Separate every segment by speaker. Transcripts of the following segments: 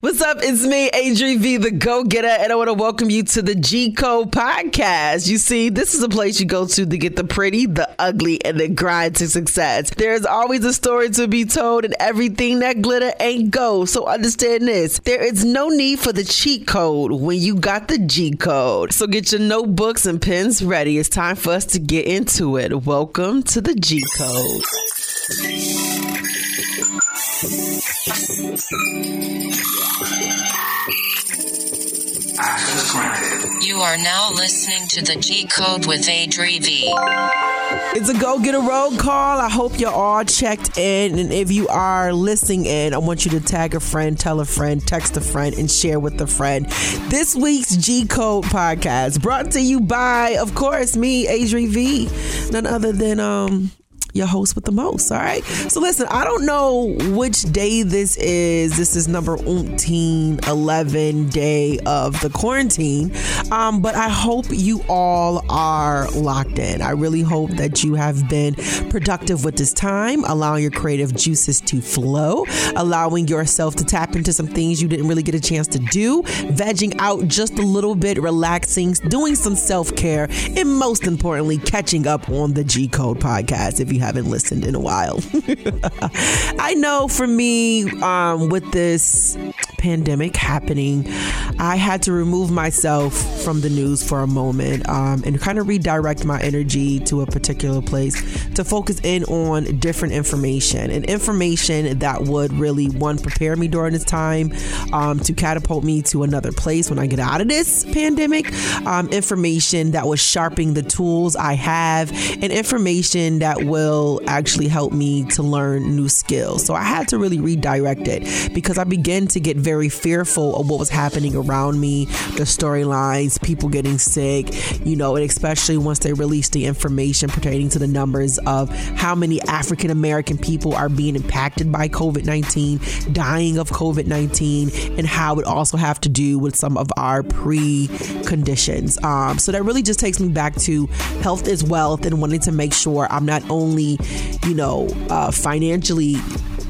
Speaker 1: What's up? It's me, Adri V, the Go Getta, and I want to welcome you to the G Code Podcast. You see, this is a place you go to to get the pretty, the ugly, and the grind to success. There's always a story to be told, and everything that glitter ain't gold. So understand this there is no need for the cheat code when you got the G Code. So get your notebooks and pens ready. It's time for us to get into it. Welcome to the G Code.
Speaker 2: You are now listening to the G Code with Adri V.
Speaker 1: It's a go get a road call. I hope you're all checked in. And if you are listening in, I want you to tag a friend, tell a friend, text a friend, and share with a friend. This week's G Code podcast brought to you by, of course, me, Adri V. None other than um your host with the most. All right. So listen, I don't know which day this is. This is number 18, 11 day of the quarantine. Um, but I hope you all are locked in. I really hope that you have been productive with this time, allowing your creative juices to flow, allowing yourself to tap into some things you didn't really get a chance to do, vegging out just a little bit, relaxing, doing some self care, and most importantly, catching up on the G Code podcast if you haven't listened in a while. I know for me, um, with this pandemic happening, I had to remove myself from the news for a moment um, and kind of redirect my energy to a particular place to focus in on different information and information that would really, one, prepare me during this time um, to catapult me to another place when I get out of this pandemic, um, information that was sharpening the tools I have, and information that will actually help me to learn new skills. So I had to really redirect it because I began to get very fearful of what was happening around me, the storylines, people getting sick, you know, and especially once they released the information pertaining to the numbers of how many African American people are being impacted by COVID 19, dying of COVID 19, and how it also have to do with some of our pre conditions. Um, so that really just takes me back to health is wealth and wanting to make sure I'm not only, you know, uh, financially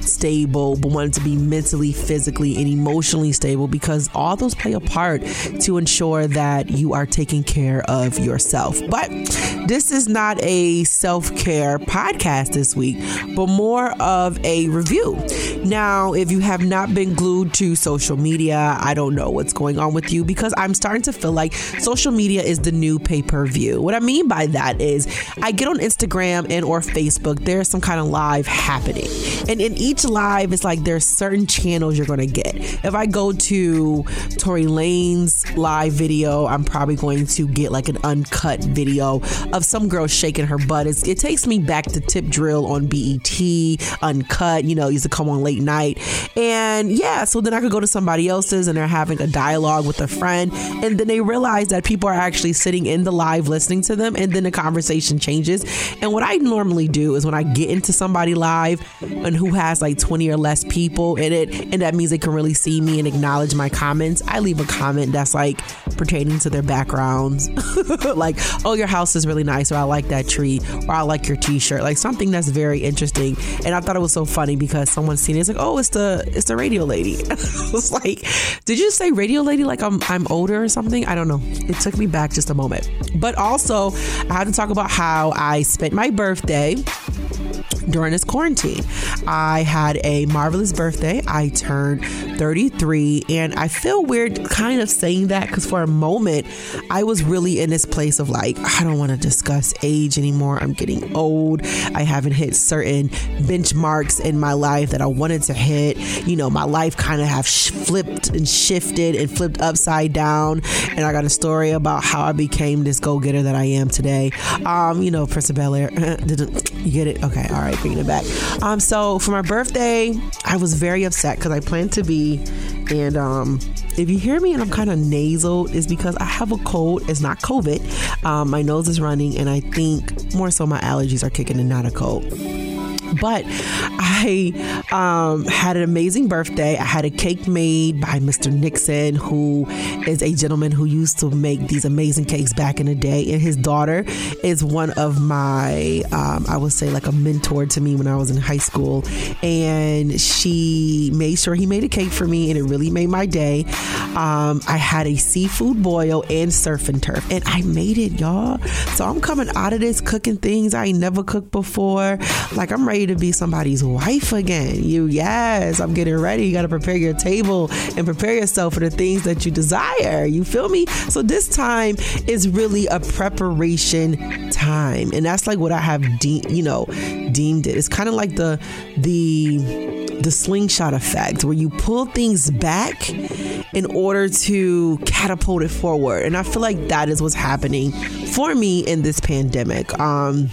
Speaker 1: stable, but wanted to be mentally, physically, and emotionally stable because all those play a part to ensure that you are taking care of yourself. But this is not a self care podcast this week, but more of a review. Now, if you have not been glued to social media, I don't know what's going on with you because I'm starting to feel like social media is the new pay per view. What I mean by that is I get on Instagram and or Facebook, there's some kind of live happening. And in each live, it's like there's certain channels you're to get. If I go to Tory Lanez live video, I'm probably going to get like an uncut video of some girl shaking her butt. It's, it takes me back to Tip Drill on BET, uncut, you know, used to come on late night. And yeah, so then I could go to somebody else's and they're having a dialogue with a friend. And then they realize that people are actually sitting in the live listening to them. And then the conversation changes. And what I normally do is when I get into somebody live and who has like 20 or less people in it, and that means they can really see me and acknowledge my comments, I leave a comment that's like pertaining to their backgrounds. like, oh, your house is really nice, or I like that tree, or I like your t shirt. Like something that's very interesting. And I thought it was so funny because someone seen it. It's like, oh, it's the it's the radio lady. I was like, did you say radio lady like I'm I'm older or something? I don't know. It took me back just a moment. But also, I had to talk about how I spent my birthday during this quarantine. I had a marvelous birthday. I turned 33, and I feel weird kind of saying that because for a moment, I was really in this place of like, I don't want to discuss age anymore. I'm getting old. I haven't hit certain benchmarks in my life that I wanted to hit. You know, my life kind of have sh- flipped and shifted and flipped upside down. And I got a story about how I became this go getter that I am today. Um, you know, Prince of Bel Air. you get it? Okay, all right, bringing it back. Um, so for my birthday, I was very upset because I planned to be, and um, if you hear me and I'm kind of nasal, is because I have a cold. It's not COVID. Um, my nose is running, and I think more so my allergies are kicking and not a cold. But I um, had an amazing birthday. I had a cake made by Mr. Nixon, who is a gentleman who used to make these amazing cakes back in the day. And his daughter is one of my, um, I would say, like a mentor to me when I was in high school. And she made sure he made a cake for me, and it really made my day. Um, I had a seafood boil and surf and turf, and I made it, y'all. So I'm coming out of this cooking things I never cooked before. Like I'm ready to be somebody's wife again. You, yes, I'm getting ready. You got to prepare your table and prepare yourself for the things that you desire. You feel me? So this time is really a preparation time, and that's like what I have, de- you know, deemed it. It's kind of like the the the slingshot effect where you pull things back in order to catapult it forward and i feel like that is what's happening for me in this pandemic um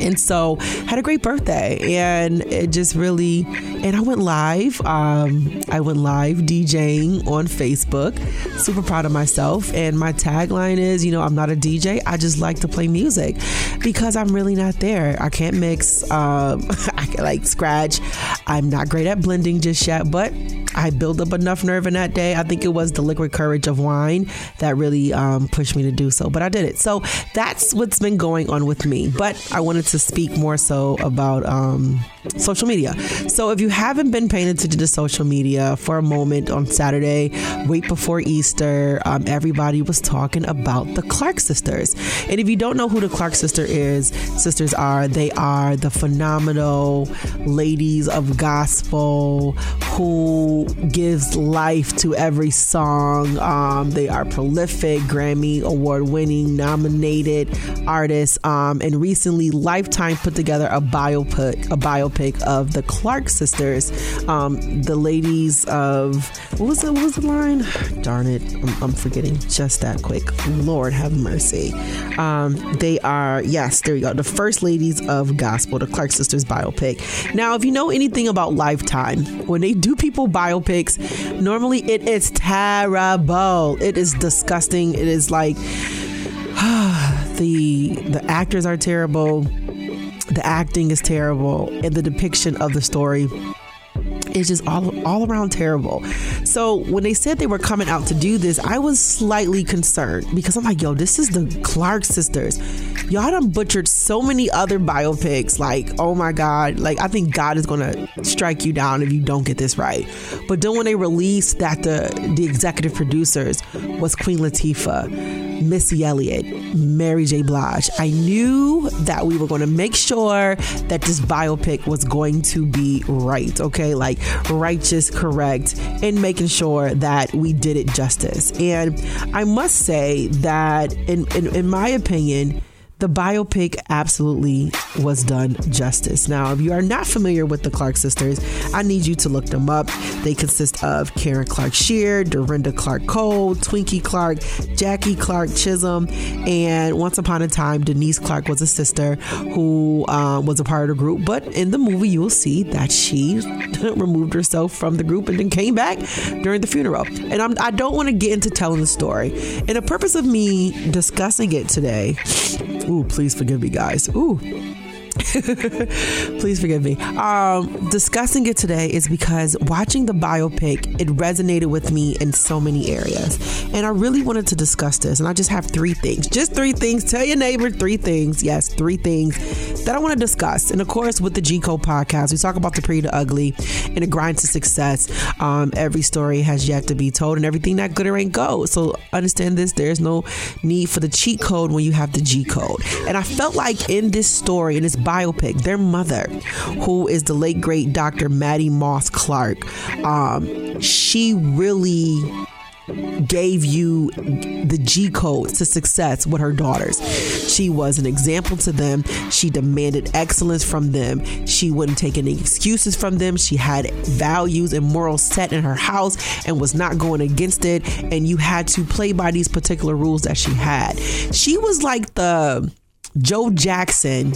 Speaker 1: and so had a great birthday and it just really and i went live um, i went live djing on facebook super proud of myself and my tagline is you know i'm not a dj i just like to play music because i'm really not there i can't mix um, i can like scratch i'm not great at blending just yet but I built up enough nerve in that day. I think it was the liquid courage of wine that really um, pushed me to do so, but I did it. So that's what's been going on with me. But I wanted to speak more so about um, social media. So if you haven't been paying attention to social media for a moment on Saturday, right before Easter, um, everybody was talking about the Clark sisters. And if you don't know who the Clark sister is, sisters are, they are the phenomenal ladies of gospel who gives life to every song. Um, they are prolific, Grammy award winning, nominated artists. Um, and recently, Lifetime put together a biopic, a biopic of the Clark sisters, um, the ladies of what was it? What was the line? Darn it, I'm, I'm forgetting just that quick. Lord have mercy. Um, they are yes, there you go. The first ladies of gospel, the Clark sisters biopic. Now, if you know anything about Lifetime, when they do people biopics. Normally, it is terrible. It is disgusting. It is like the the actors are terrible. The acting is terrible, and the depiction of the story is just all all around terrible. So when they said they were coming out to do this, I was slightly concerned because I'm like, yo, this is the Clark sisters. Y'all done butchered so many other biopics. Like, oh my God. Like, I think God is gonna strike you down if you don't get this right. But then when they released that the the executive producers was Queen Latifah Missy Elliott, Mary J. Blige. I knew that we were going to make sure that this biopic was going to be right, okay? Like righteous, correct, and making sure that we did it justice. And I must say that, in, in, in my opinion, the biopic absolutely was done justice. Now, if you are not familiar with the Clark sisters, I need you to look them up. They consist of Karen Clark Sheard, Dorinda Clark Cole, Twinkie Clark, Jackie Clark Chisholm, and once upon a time, Denise Clark was a sister who um, was a part of the group. But in the movie, you will see that she removed herself from the group and then came back during the funeral. And I'm, I do not want to get into telling the story. And the purpose of me discussing it today Ooh, please forgive me, guys. Ooh. Please forgive me. Um, discussing it today is because watching the biopic, it resonated with me in so many areas. And I really wanted to discuss this. And I just have three things. Just three things. Tell your neighbor three things. Yes, three things that I want to discuss. And of course, with the G Code podcast, we talk about the pretty, the ugly, and the grind to success. Um, every story has yet to be told, and everything that good or ain't go. So understand this there's no need for the cheat code when you have the G code. And I felt like in this story, in this biopic, their mother, who is the late great Dr. Mattie Moss Clark, um, she really gave you the G code to success with her daughters. She was an example to them. She demanded excellence from them. She wouldn't take any excuses from them. She had values and morals set in her house and was not going against it. And you had to play by these particular rules that she had. She was like the Joe Jackson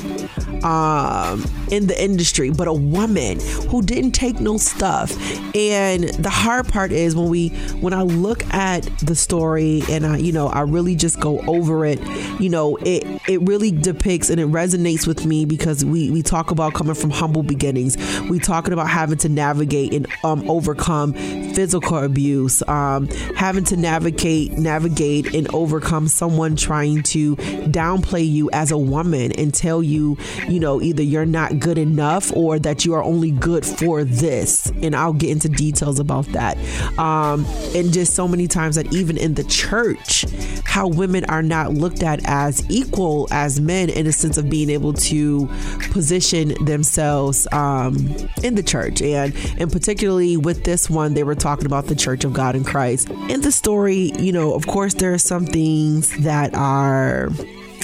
Speaker 1: um, in the industry, but a woman who didn't take no stuff. And the hard part is when we when I look at the story and I you know I really just go over it. You know it it really depicts and it resonates with me because we we talk about coming from humble beginnings. We talking about having to navigate and um, overcome physical abuse, um, having to navigate navigate and overcome someone trying to downplay you as a woman and tell you you know, either you're not good enough or that you are only good for this. And I'll get into details about that. Um, and just so many times that even in the church, how women are not looked at as equal as men in a sense of being able to position themselves um, in the church. And, and particularly with this one, they were talking about the church of God in Christ. In the story, you know, of course, there are some things that are,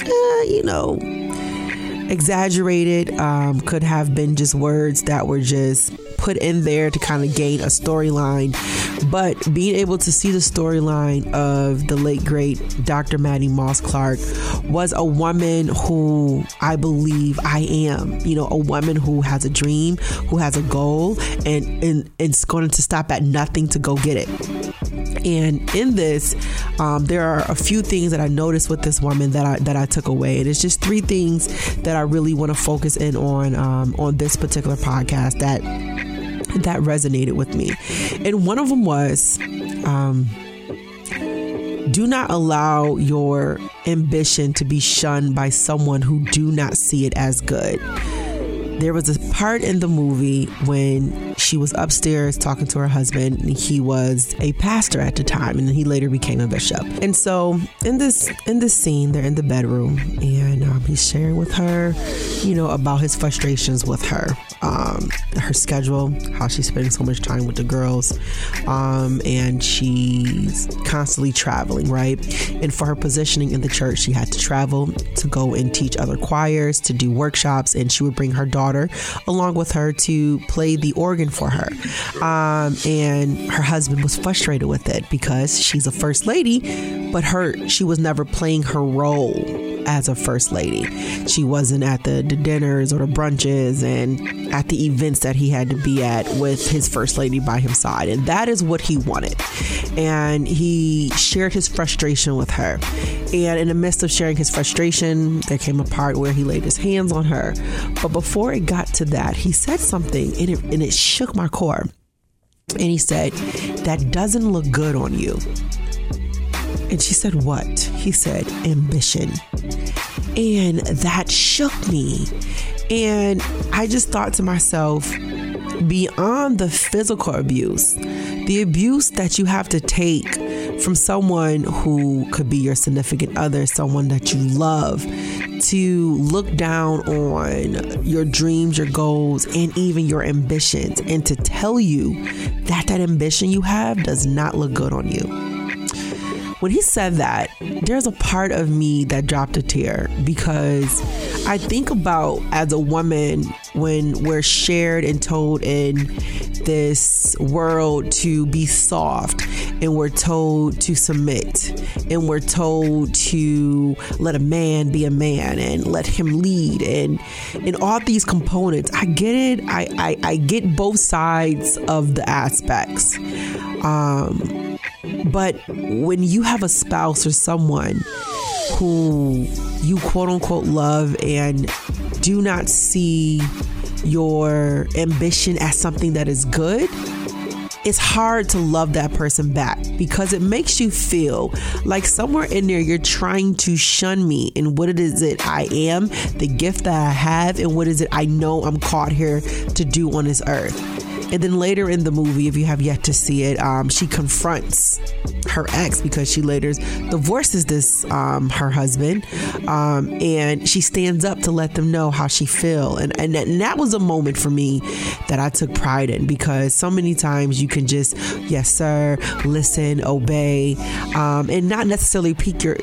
Speaker 1: uh, you know, exaggerated, um, could have been just words that were just put in there to kind of gain a storyline. But being able to see the storyline of the late great Dr. Mattie Moss Clark was a woman who I believe I am. You know, a woman who has a dream, who has a goal, and and, and it's going to stop at nothing to go get it. And in this, um, there are a few things that I noticed with this woman that I that I took away, and it's just three things that I really want to focus in on um, on this particular podcast that that resonated with me. And one of them was. Um, do not allow your ambition to be shunned by someone who do not see it as good there was a part in the movie when she was upstairs talking to her husband. He was a pastor at the time, and he later became a bishop. And so in this in this scene, they're in the bedroom, and um, he's sharing with her, you know, about his frustrations with her, um, her schedule, how she's spending so much time with the girls, um, and she's constantly traveling, right? And for her positioning in the church, she had to travel to go and teach other choirs, to do workshops, and she would bring her daughter daughter along with her to play the organ for her. Um, and her husband was frustrated with it because she's a first lady, but her she was never playing her role as a first lady. She wasn't at the, the, dinners or the brunches and at the events that he had to be at with his first lady by his side. And that is what he wanted. And he shared his frustration with her. And in the midst of sharing his frustration, there came a part where he laid his hands on her. But before it got to that, he said something and it, and it shook my core. And he said, That doesn't look good on you. And she said, What? He said, Ambition. And that shook me. And I just thought to myself, beyond the physical abuse, the abuse that you have to take from someone who could be your significant other, someone that you love, to look down on your dreams, your goals, and even your ambitions, and to tell you that that ambition you have does not look good on you when he said that, there's a part of me that dropped a tear because I think about as a woman when we're shared and told in this world to be soft and we're told to submit and we're told to let a man be a man and let him lead and in all these components. I get it. I i, I get both sides of the aspects. Um but when you have a spouse or someone who you quote unquote love and do not see your ambition as something that is good, it's hard to love that person back because it makes you feel like somewhere in there you're trying to shun me and what it is that I am, the gift that I have, and what is it I know I'm caught here to do on this earth. And then later in the movie, if you have yet to see it, um, she confronts her ex because she later divorces this um, her husband, um, and she stands up to let them know how she feel. And, and and that was a moment for me that I took pride in because so many times you can just yes sir, listen, obey, um, and not necessarily speak your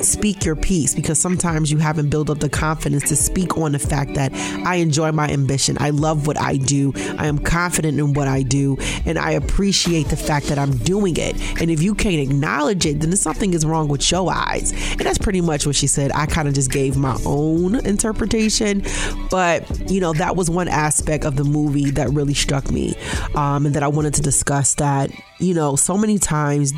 Speaker 1: speak your piece because sometimes you haven't built up the confidence to speak on the fact that I enjoy my ambition. I love what I do. I am confident in what I do and I appreciate the fact that I'm doing it. And if you can't acknowledge it, then something is wrong with your eyes. And that's pretty much what she said. I kind of just gave my own interpretation, but you know, that was one aspect of the movie that really struck me um, and that I wanted to discuss that you know, so many times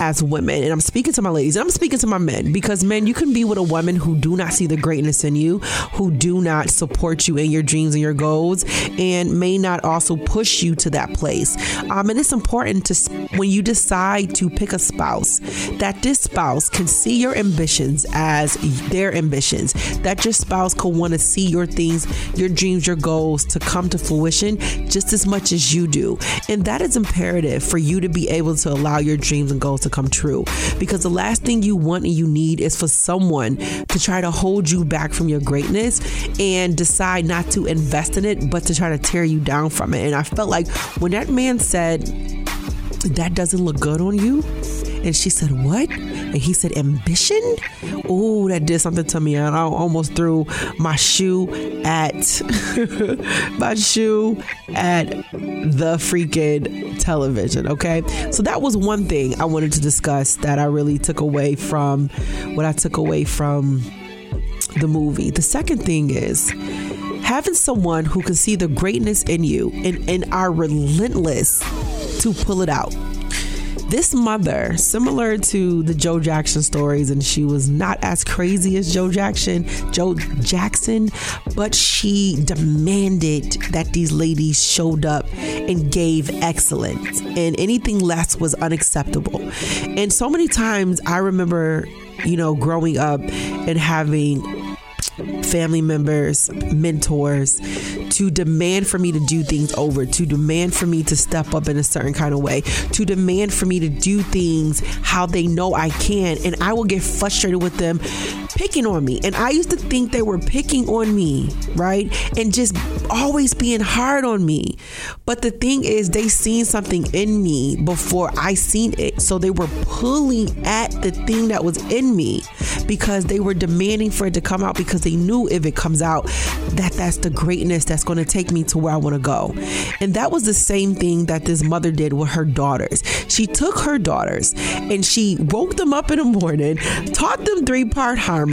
Speaker 1: as women, and I'm speaking to my ladies, and I'm speaking to my men because men, you can be with a woman who do not see the greatness in you, who do not support you in your dreams and your goals, and may not also push you to that place. Um, and it's important to when you decide to pick a spouse that this spouse can see your ambitions as their ambitions, that your spouse could want to see your things, your dreams, your goals to come to fruition just as much as you do, and that is imperative for you to be able to allow your dreams and goals come true. Because the last thing you want and you need is for someone to try to hold you back from your greatness and decide not to invest in it, but to try to tear you down from it. And I felt like when that man said, That doesn't look good on you, and she said, What? And he said, Ambition? Oh, that did something to me. And I almost threw my shoe at my shoe at the freaking television. Okay. So that was one thing I wanted to discuss that I really took away from what I took away from the movie. The second thing is having someone who can see the greatness in you and, and are relentless to pull it out this mother, similar to the Joe Jackson stories, and she was not as crazy as Joe Jackson, Joe Jackson, but she demanded that these ladies showed up and gave excellence, and anything less was unacceptable. And so many times I remember, you know, growing up and having family members, mentors to demand for me to do things over, to demand for me to step up in a certain kind of way, to demand for me to do things how they know I can. And I will get frustrated with them picking on me. And I used to think they were picking on me, right? And just always being hard on me. But the thing is, they seen something in me before I seen it. So they were pulling at the thing that was in me because they were demanding for it to come out because they knew if it comes out that that's the greatness that's going to take me to where I want to go. And that was the same thing that this mother did with her daughters. She took her daughters and she woke them up in the morning, taught them three part harmony,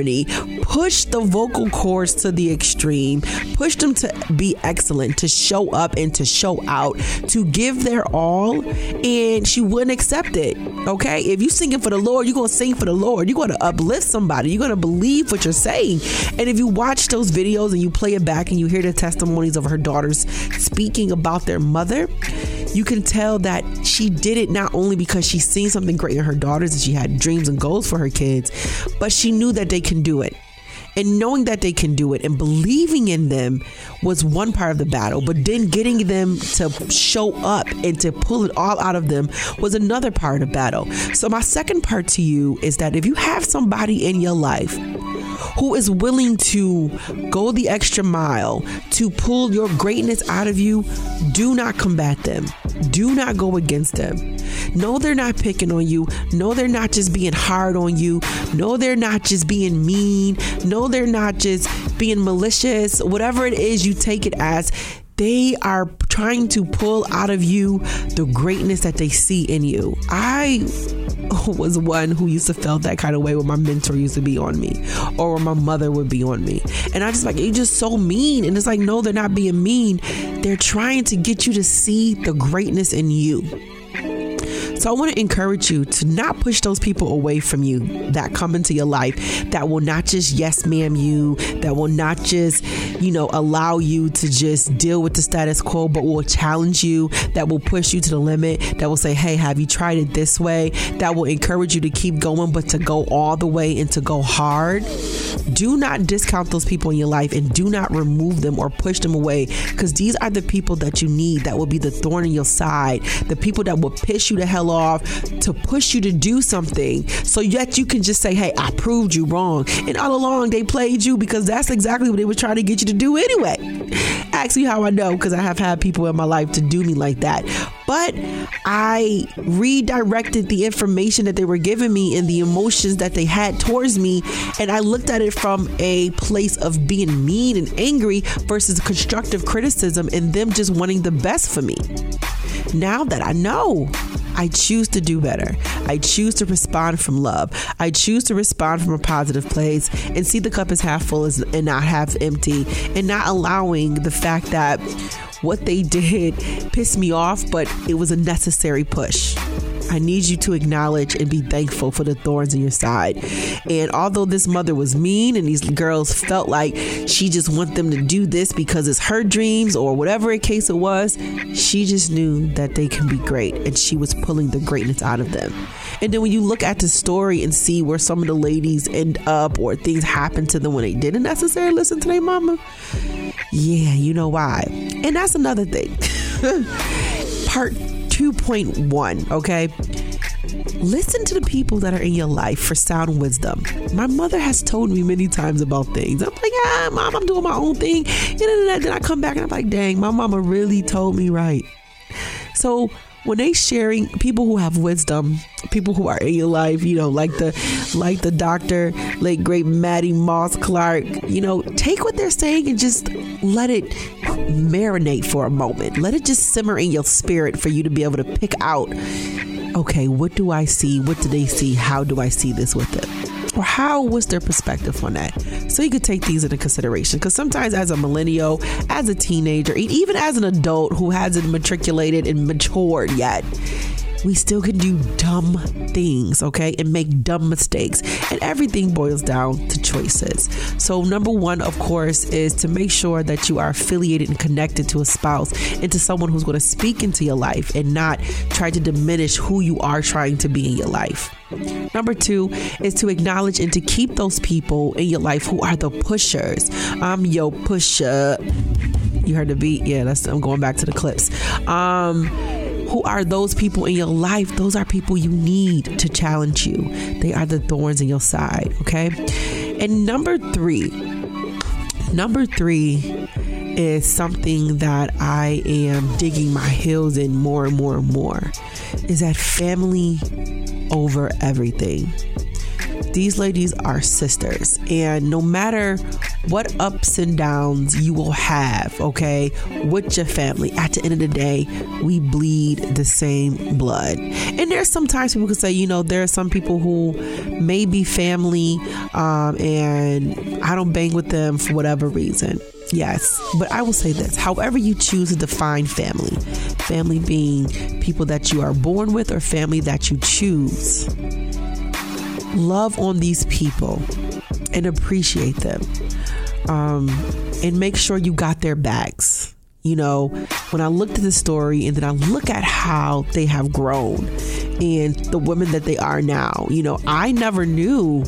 Speaker 1: pushed the vocal cords to the extreme, push them to be excellent, to show up and to show out, to give their all, and she wouldn't accept it. Okay? If you singing for the Lord, you're to sing for the Lord. You're to uplift somebody. You're to believe what you're saying. And if you watch those videos and you play it back and you hear the testimonies of her daughters speaking about their mother, you can tell that she did it not only because she's seen something great in her daughters and she had dreams and goals for her kids, but she knew that they can do it. And knowing that they can do it and believing in them was one part of the battle, but then getting them to show up and to pull it all out of them was another part of the battle. So, my second part to you is that if you have somebody in your life who is willing to go the extra mile to pull your greatness out of you, do not combat them. Do not go against them. No, they're not picking on you. No, they're not just being hard on you. No, they're not just being mean. No, they're not just being malicious. Whatever it is, you take it as they are trying to pull out of you the greatness that they see in you. I was one who used to feel that kind of way when my mentor used to be on me or when my mother would be on me. And I just like, you're just so mean. And it's like, no, they're not being mean. They're trying to get you to see the greatness in you. So I want to encourage you to not push those people away from you that come into your life that will not just yes ma'am you, that will not just, you know, allow you to just deal with the status quo, but will challenge you, that will push you to the limit, that will say, hey, have you tried it this way? That will encourage you to keep going, but to go all the way and to go hard. Do not discount those people in your life and do not remove them or push them away because these are the people that you need that will be the thorn in your side, the people that will piss you to hell off to push you to do something so yet you can just say, hey, I proved you wrong. And all along they played you because that's exactly what they were trying to get you to do anyway. Ask how I know because I have had people in my life to do me like that. But I redirected the information that they were giving me and the emotions that they had towards me. And I looked at it from a place of being mean and angry versus constructive criticism and them just wanting the best for me. Now that I know, I choose to do better. I choose to respond from love. I choose to respond from a positive place and see the cup as half full and not half empty and not allowing the fact that what they did pissed me off, but it was a necessary push. I need you to acknowledge and be thankful for the thorns in your side. And although this mother was mean and these girls felt like she just want them to do this because it's her dreams or whatever a case it was, she just knew that they can be great and she was pulling the greatness out of them. And then when you look at the story and see where some of the ladies end up or things happen to them when they didn't necessarily listen to their mama, yeah, you know why. And that's another thing. Part 2.1, okay? Listen to the people that are in your life for sound wisdom. My mother has told me many times about things. I'm like, yeah, mom, I'm doing my own thing. And then I come back and I'm like, dang, my mama really told me right. So when they sharing people who have wisdom, people who are in your life, you know, like the like the doctor, late great Mattie Moss Clark, you know, take what they're saying and just let it marinate for a moment. Let it just simmer in your spirit for you to be able to pick out, okay, what do I see? What do they see? How do I see this with them? How was their perspective on that? So you could take these into consideration because sometimes, as a millennial, as a teenager, even as an adult who hasn't matriculated and matured yet, we still can do dumb things, okay, and make dumb mistakes. And everything boils down to choices. So, number one, of course, is to make sure that you are affiliated and connected to a spouse and to someone who's going to speak into your life and not try to diminish who you are trying to be in your life. Number two is to acknowledge and to keep those people in your life who are the pushers. I'm your pusher. You heard the beat? Yeah, that's I'm going back to the clips. Um who are those people in your life? Those are people you need to challenge you. They are the thorns in your side, okay? And number three, number three is something that I am digging my heels in more and more and more is that family over everything. These ladies are sisters, and no matter what ups and downs you will have, okay, with your family, at the end of the day, we bleed the same blood. And there's sometimes people can say, you know, there are some people who may be family, um, and I don't bang with them for whatever reason. Yes, but I will say this however, you choose to define family, family being people that you are born with or family that you choose, love on these people and appreciate them. Um, and make sure you got their backs. You know, when I looked at the story and then I look at how they have grown and the women that they are now, you know, I never knew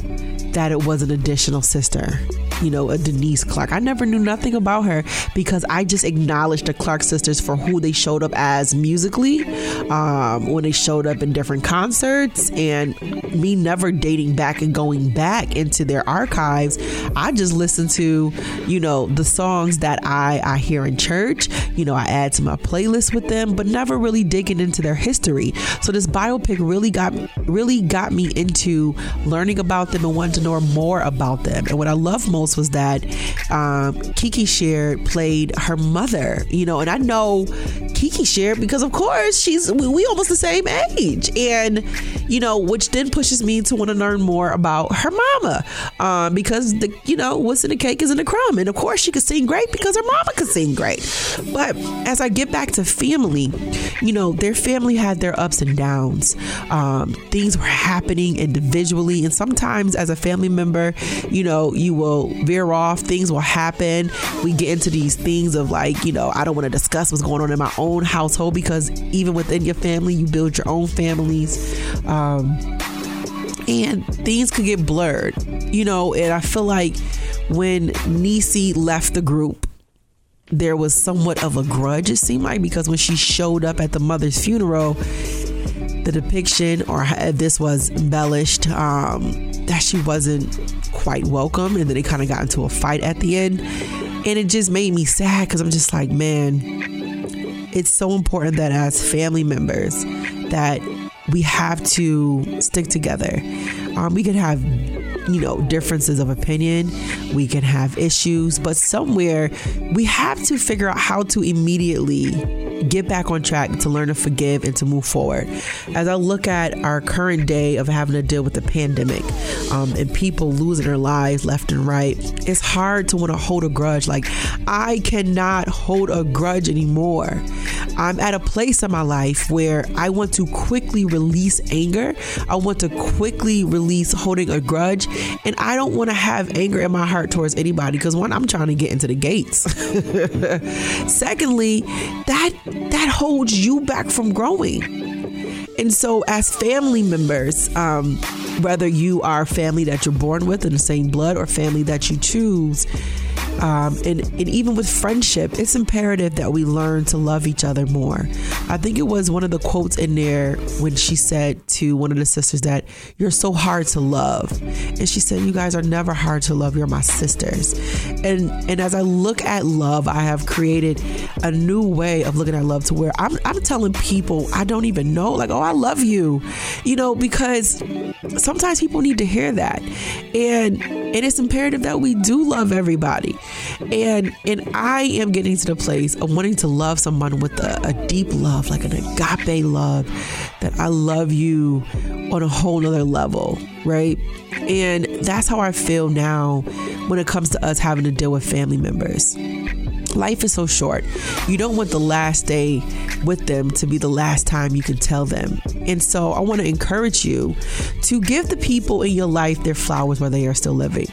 Speaker 1: that it was an additional sister you know, a Denise Clark. I never knew nothing about her because I just acknowledged the Clark sisters for who they showed up as musically um, when they showed up in different concerts and me never dating back and going back into their archives. I just listened to, you know, the songs that I, I hear in church. You know, I add to my playlist with them, but never really digging into their history. So this biopic really got really got me into learning about them and wanting to know more about them. And what I love most was that um, Kiki Sheard played her mother, you know, and I know Kiki Sheard because of course she's we, we almost the same age, and you know, which then pushes me to want to learn more about her mama, um, because the you know what's in the cake is in the crumb, and of course she could sing great because her mama could sing great. But as I get back to family, you know, their family had their ups and downs. Um, things were happening individually, and sometimes as a family member, you know, you will veer off. Things will happen. We get into these things of like, you know, I don't want to discuss what's going on in my own household because even within your family, you build your own families. Um, and things could get blurred, you know. And I feel like when Niecy left the group, there was somewhat of a grudge, it seemed like, because when she showed up at the mother's funeral, the depiction or this was embellished um, that she wasn't quite welcome and then they kind of got into a fight at the end and it just made me sad because i'm just like man it's so important that as family members that we have to stick together. Um, we could have you know, differences of opinion. We can have issues, but somewhere we have to figure out how to immediately get back on track to learn to forgive and to move forward. As I look at our current day of having to deal with the pandemic um, and people losing their lives left and right, it's hard to want to hold a grudge. Like, I cannot hold a grudge anymore. I'm at a place in my life where I want to quickly release anger. I want to quickly release holding a grudge. And I don't want to have anger in my heart towards anybody because one, I'm trying to get into the gates. Secondly, that that holds you back from growing. And so, as family members, um, whether you are family that you're born with in the same blood or family that you choose, um, and, and even with friendship, it's imperative that we learn to love each other more. I think it was one of the quotes in there when she said to one of the sisters that you're so hard to love. And she said, You guys are never hard to love. You're my sisters. And and as I look at love, I have created a new way of looking at love to where I'm, I'm telling people I don't even know, like, oh, I love you, you know, because sometimes people need to hear that. And and it's imperative that we do love everybody. And and I am getting to the place of wanting to love someone with a, a deep love, like an agape love, that I love you on a whole nother level, right? And that's how I feel now when it comes to us having to deal with family members. Life is so short. You don't want the last day with them to be the last time you can tell them. And so I want to encourage you to give the people in your life their flowers while they are still living.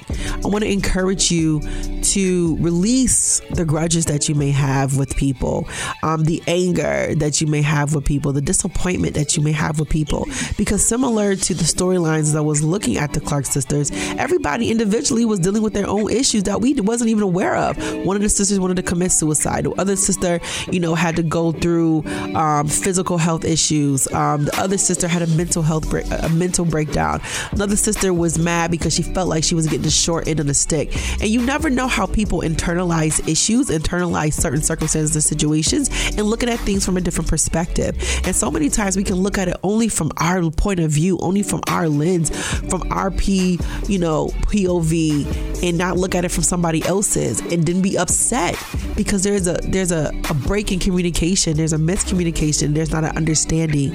Speaker 1: I want to encourage you to release the grudges that you may have with people, um, the anger that you may have with people, the disappointment that you may have with people. Because similar to the storylines that I was looking at the Clark sisters, everybody individually was dealing with their own issues that we wasn't even aware of. One of the sisters wanted to commit suicide. The other sister, you know, had to go through um, physical health issues. Um, the other sister had a mental health break, a mental breakdown. Another sister was mad because she felt like she was getting the short end of the stick. And you never know how people internalize issues, internalize certain circumstances and situations, and looking at things from a different perspective. And so many times we can look at it only from our point of view, only from our lens, from our P, you know, POV, and not look at it from somebody else's, and then be upset because there's a there's a, a break in communication, there's a miscommunication, there's not an understanding.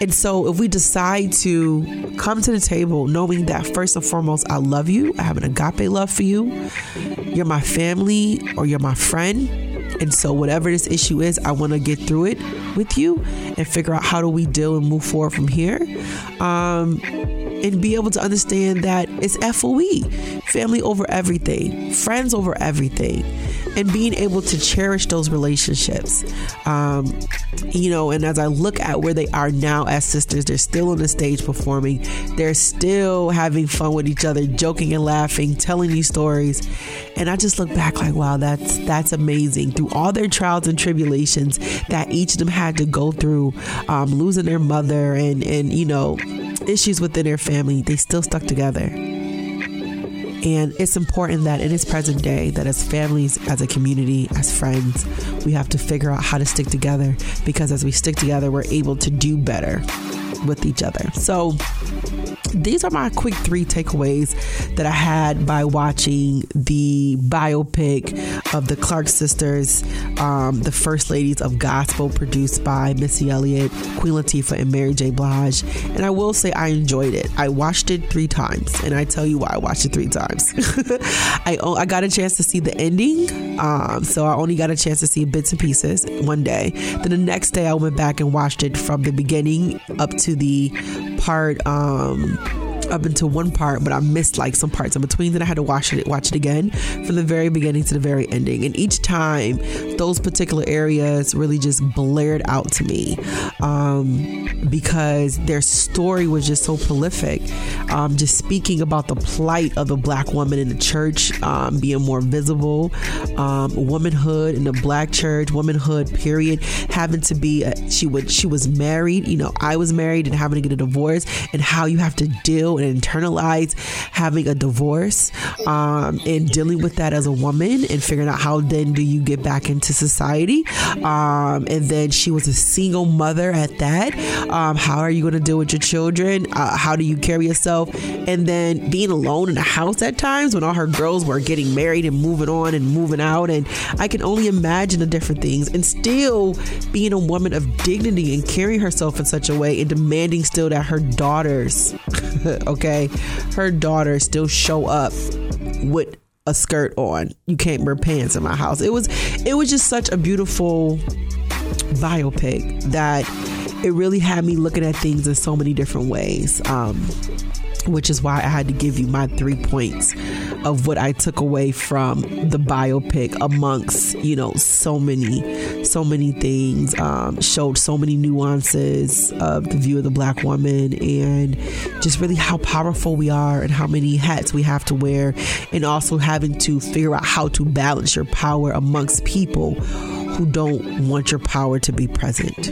Speaker 1: And so, if we decide to come to the table knowing that first and foremost, I love you, I have an agape love for you, you're my family or you're my friend. And so, whatever this issue is, I want to get through it with you and figure out how do we deal and move forward from here. Um, and be able to understand that it's FOE, family over everything, friends over everything and being able to cherish those relationships. Um, you know, and as I look at where they are now as sisters, they're still on the stage performing, they're still having fun with each other, joking and laughing, telling these stories. And I just look back like, wow, that's that's amazing. Through all their trials and tribulations that each of them had to go through, um, losing their mother and and you know issues within their family, they still stuck together. And it's important that in this present day, that as families, as a community, as friends, we have to figure out how to stick together because as we stick together, we're able to do better with each other. So these are my quick three takeaways that I had by watching the biopic of the Clark sisters, um, the first ladies of gospel, produced by Missy Elliott, Queen Latifah, and Mary J. Blige. And I will say I enjoyed it. I watched it three times, and I tell you why I watched it three times. I I got a chance to see the ending, um, so I only got a chance to see bits and pieces one day. Then the next day I went back and watched it from the beginning up to the part. Um, up until one part, but I missed like some parts in between. Then I had to watch it, watch it again from the very beginning to the very ending. And each time, those particular areas really just blared out to me um, because their story was just so prolific. Um, just speaking about the plight of the black woman in the church, um, being more visible, um, womanhood in the black church, womanhood period, having to be a, she would she was married. You know, I was married and having to get a divorce, and how you have to deal and internalize having a divorce um, and dealing with that as a woman and figuring out how then do you get back into society. Um, and then she was a single mother at that. Um, how are you going to deal with your children? Uh, how do you carry yourself? And then being alone in a house at times when all her girls were getting married and moving on and moving out. And I can only imagine the different things. And still being a woman of dignity and carrying herself in such a way and demanding still that her daughters, okay, her daughters still show up with a skirt on. You can't wear pants in my house. It was it was just such a beautiful biopic that it really had me looking at things in so many different ways. Um, which is why I had to give you my three points of what I took away from the biopic amongst, you know, so many, so many things, um, showed so many nuances of the view of the black woman and just really how powerful we are and how many hats we have to wear and also having to figure out how to balance your power amongst people who don't want your power to be present.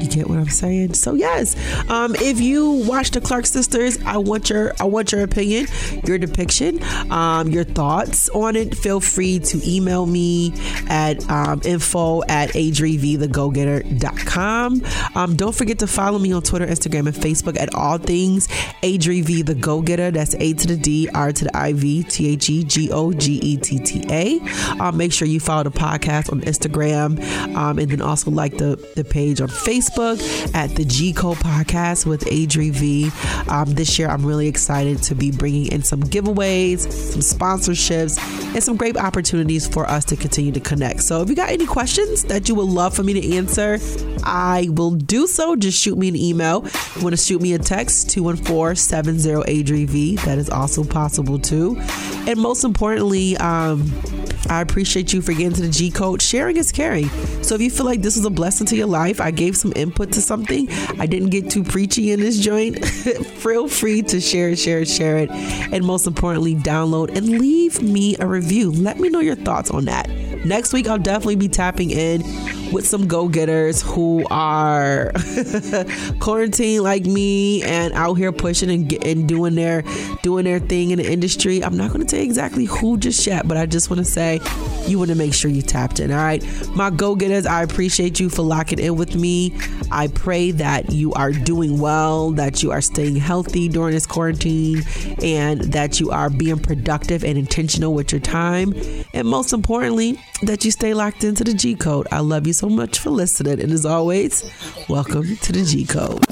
Speaker 1: You get what I'm saying? So yes, um, if you watch the Clark Sisters, I want your I want your opinion, your depiction, um, your thoughts on it. Feel free to email me at um, info at adrivthegogetter.com. Um, don't forget to follow me on Twitter, Instagram, and Facebook at all things Adri the Go Getta. That's A to the D, R to the I V, T H E G O G E T T A. Um, make sure you follow the podcast on Instagram, um, and then also like the the page on Facebook. Facebook at the G Code Podcast with Adri V. Um, this year, I'm really excited to be bringing in some giveaways, some sponsorships, and some great opportunities for us to continue to connect. So, if you got any questions that you would love for me to answer, I will do so. Just shoot me an email. If you want to shoot me a text, 214 70 Adri V. That is also possible too. And most importantly, um, I appreciate you for getting to the G Code. Sharing is caring. So if you feel like this was a blessing to your life, I gave some input to something, I didn't get too preachy in this joint, feel free to share share share it. And most importantly, download and leave me a review. Let me know your thoughts on that. Next week, I'll definitely be tapping in with some go getters who are quarantined like me and out here pushing and, and doing their doing their thing in the industry. I'm not going to tell you exactly who just yet, but I just want to say you want to make sure you tapped in. All right, my go getters, I appreciate you for locking in with me. I pray that you are doing well, that you are staying healthy during this quarantine, and that you are being productive and intentional with your time, and most importantly, that you stay locked into the G Code. I love you so much for listening. And as always, welcome to the G Code.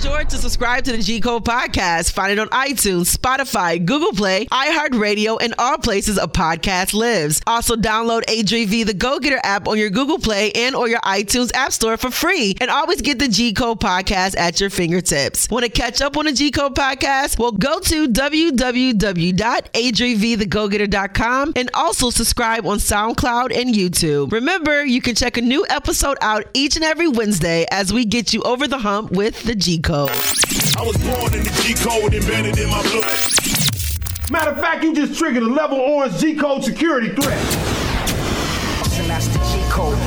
Speaker 1: Sure to subscribe to the G Code podcast. Find it on iTunes, Spotify, Google Play, iHeartRadio, and all places a podcast lives. Also, download Adri V the Go Getta app on your Google Play and or your iTunes App Store for free. And always get the G Code podcast at your fingertips. Want to catch up on the G Code podcast? Well, go to www.adrivthegogetter.com and also subscribe on SoundCloud and YouTube. Remember, you can check a new episode out each and every Wednesday as we get you over the hump with the G Code. I was born in the G Code embedded in my blood.
Speaker 3: Matter of fact, you just triggered a level orange G Code security threat. And that's the G Code.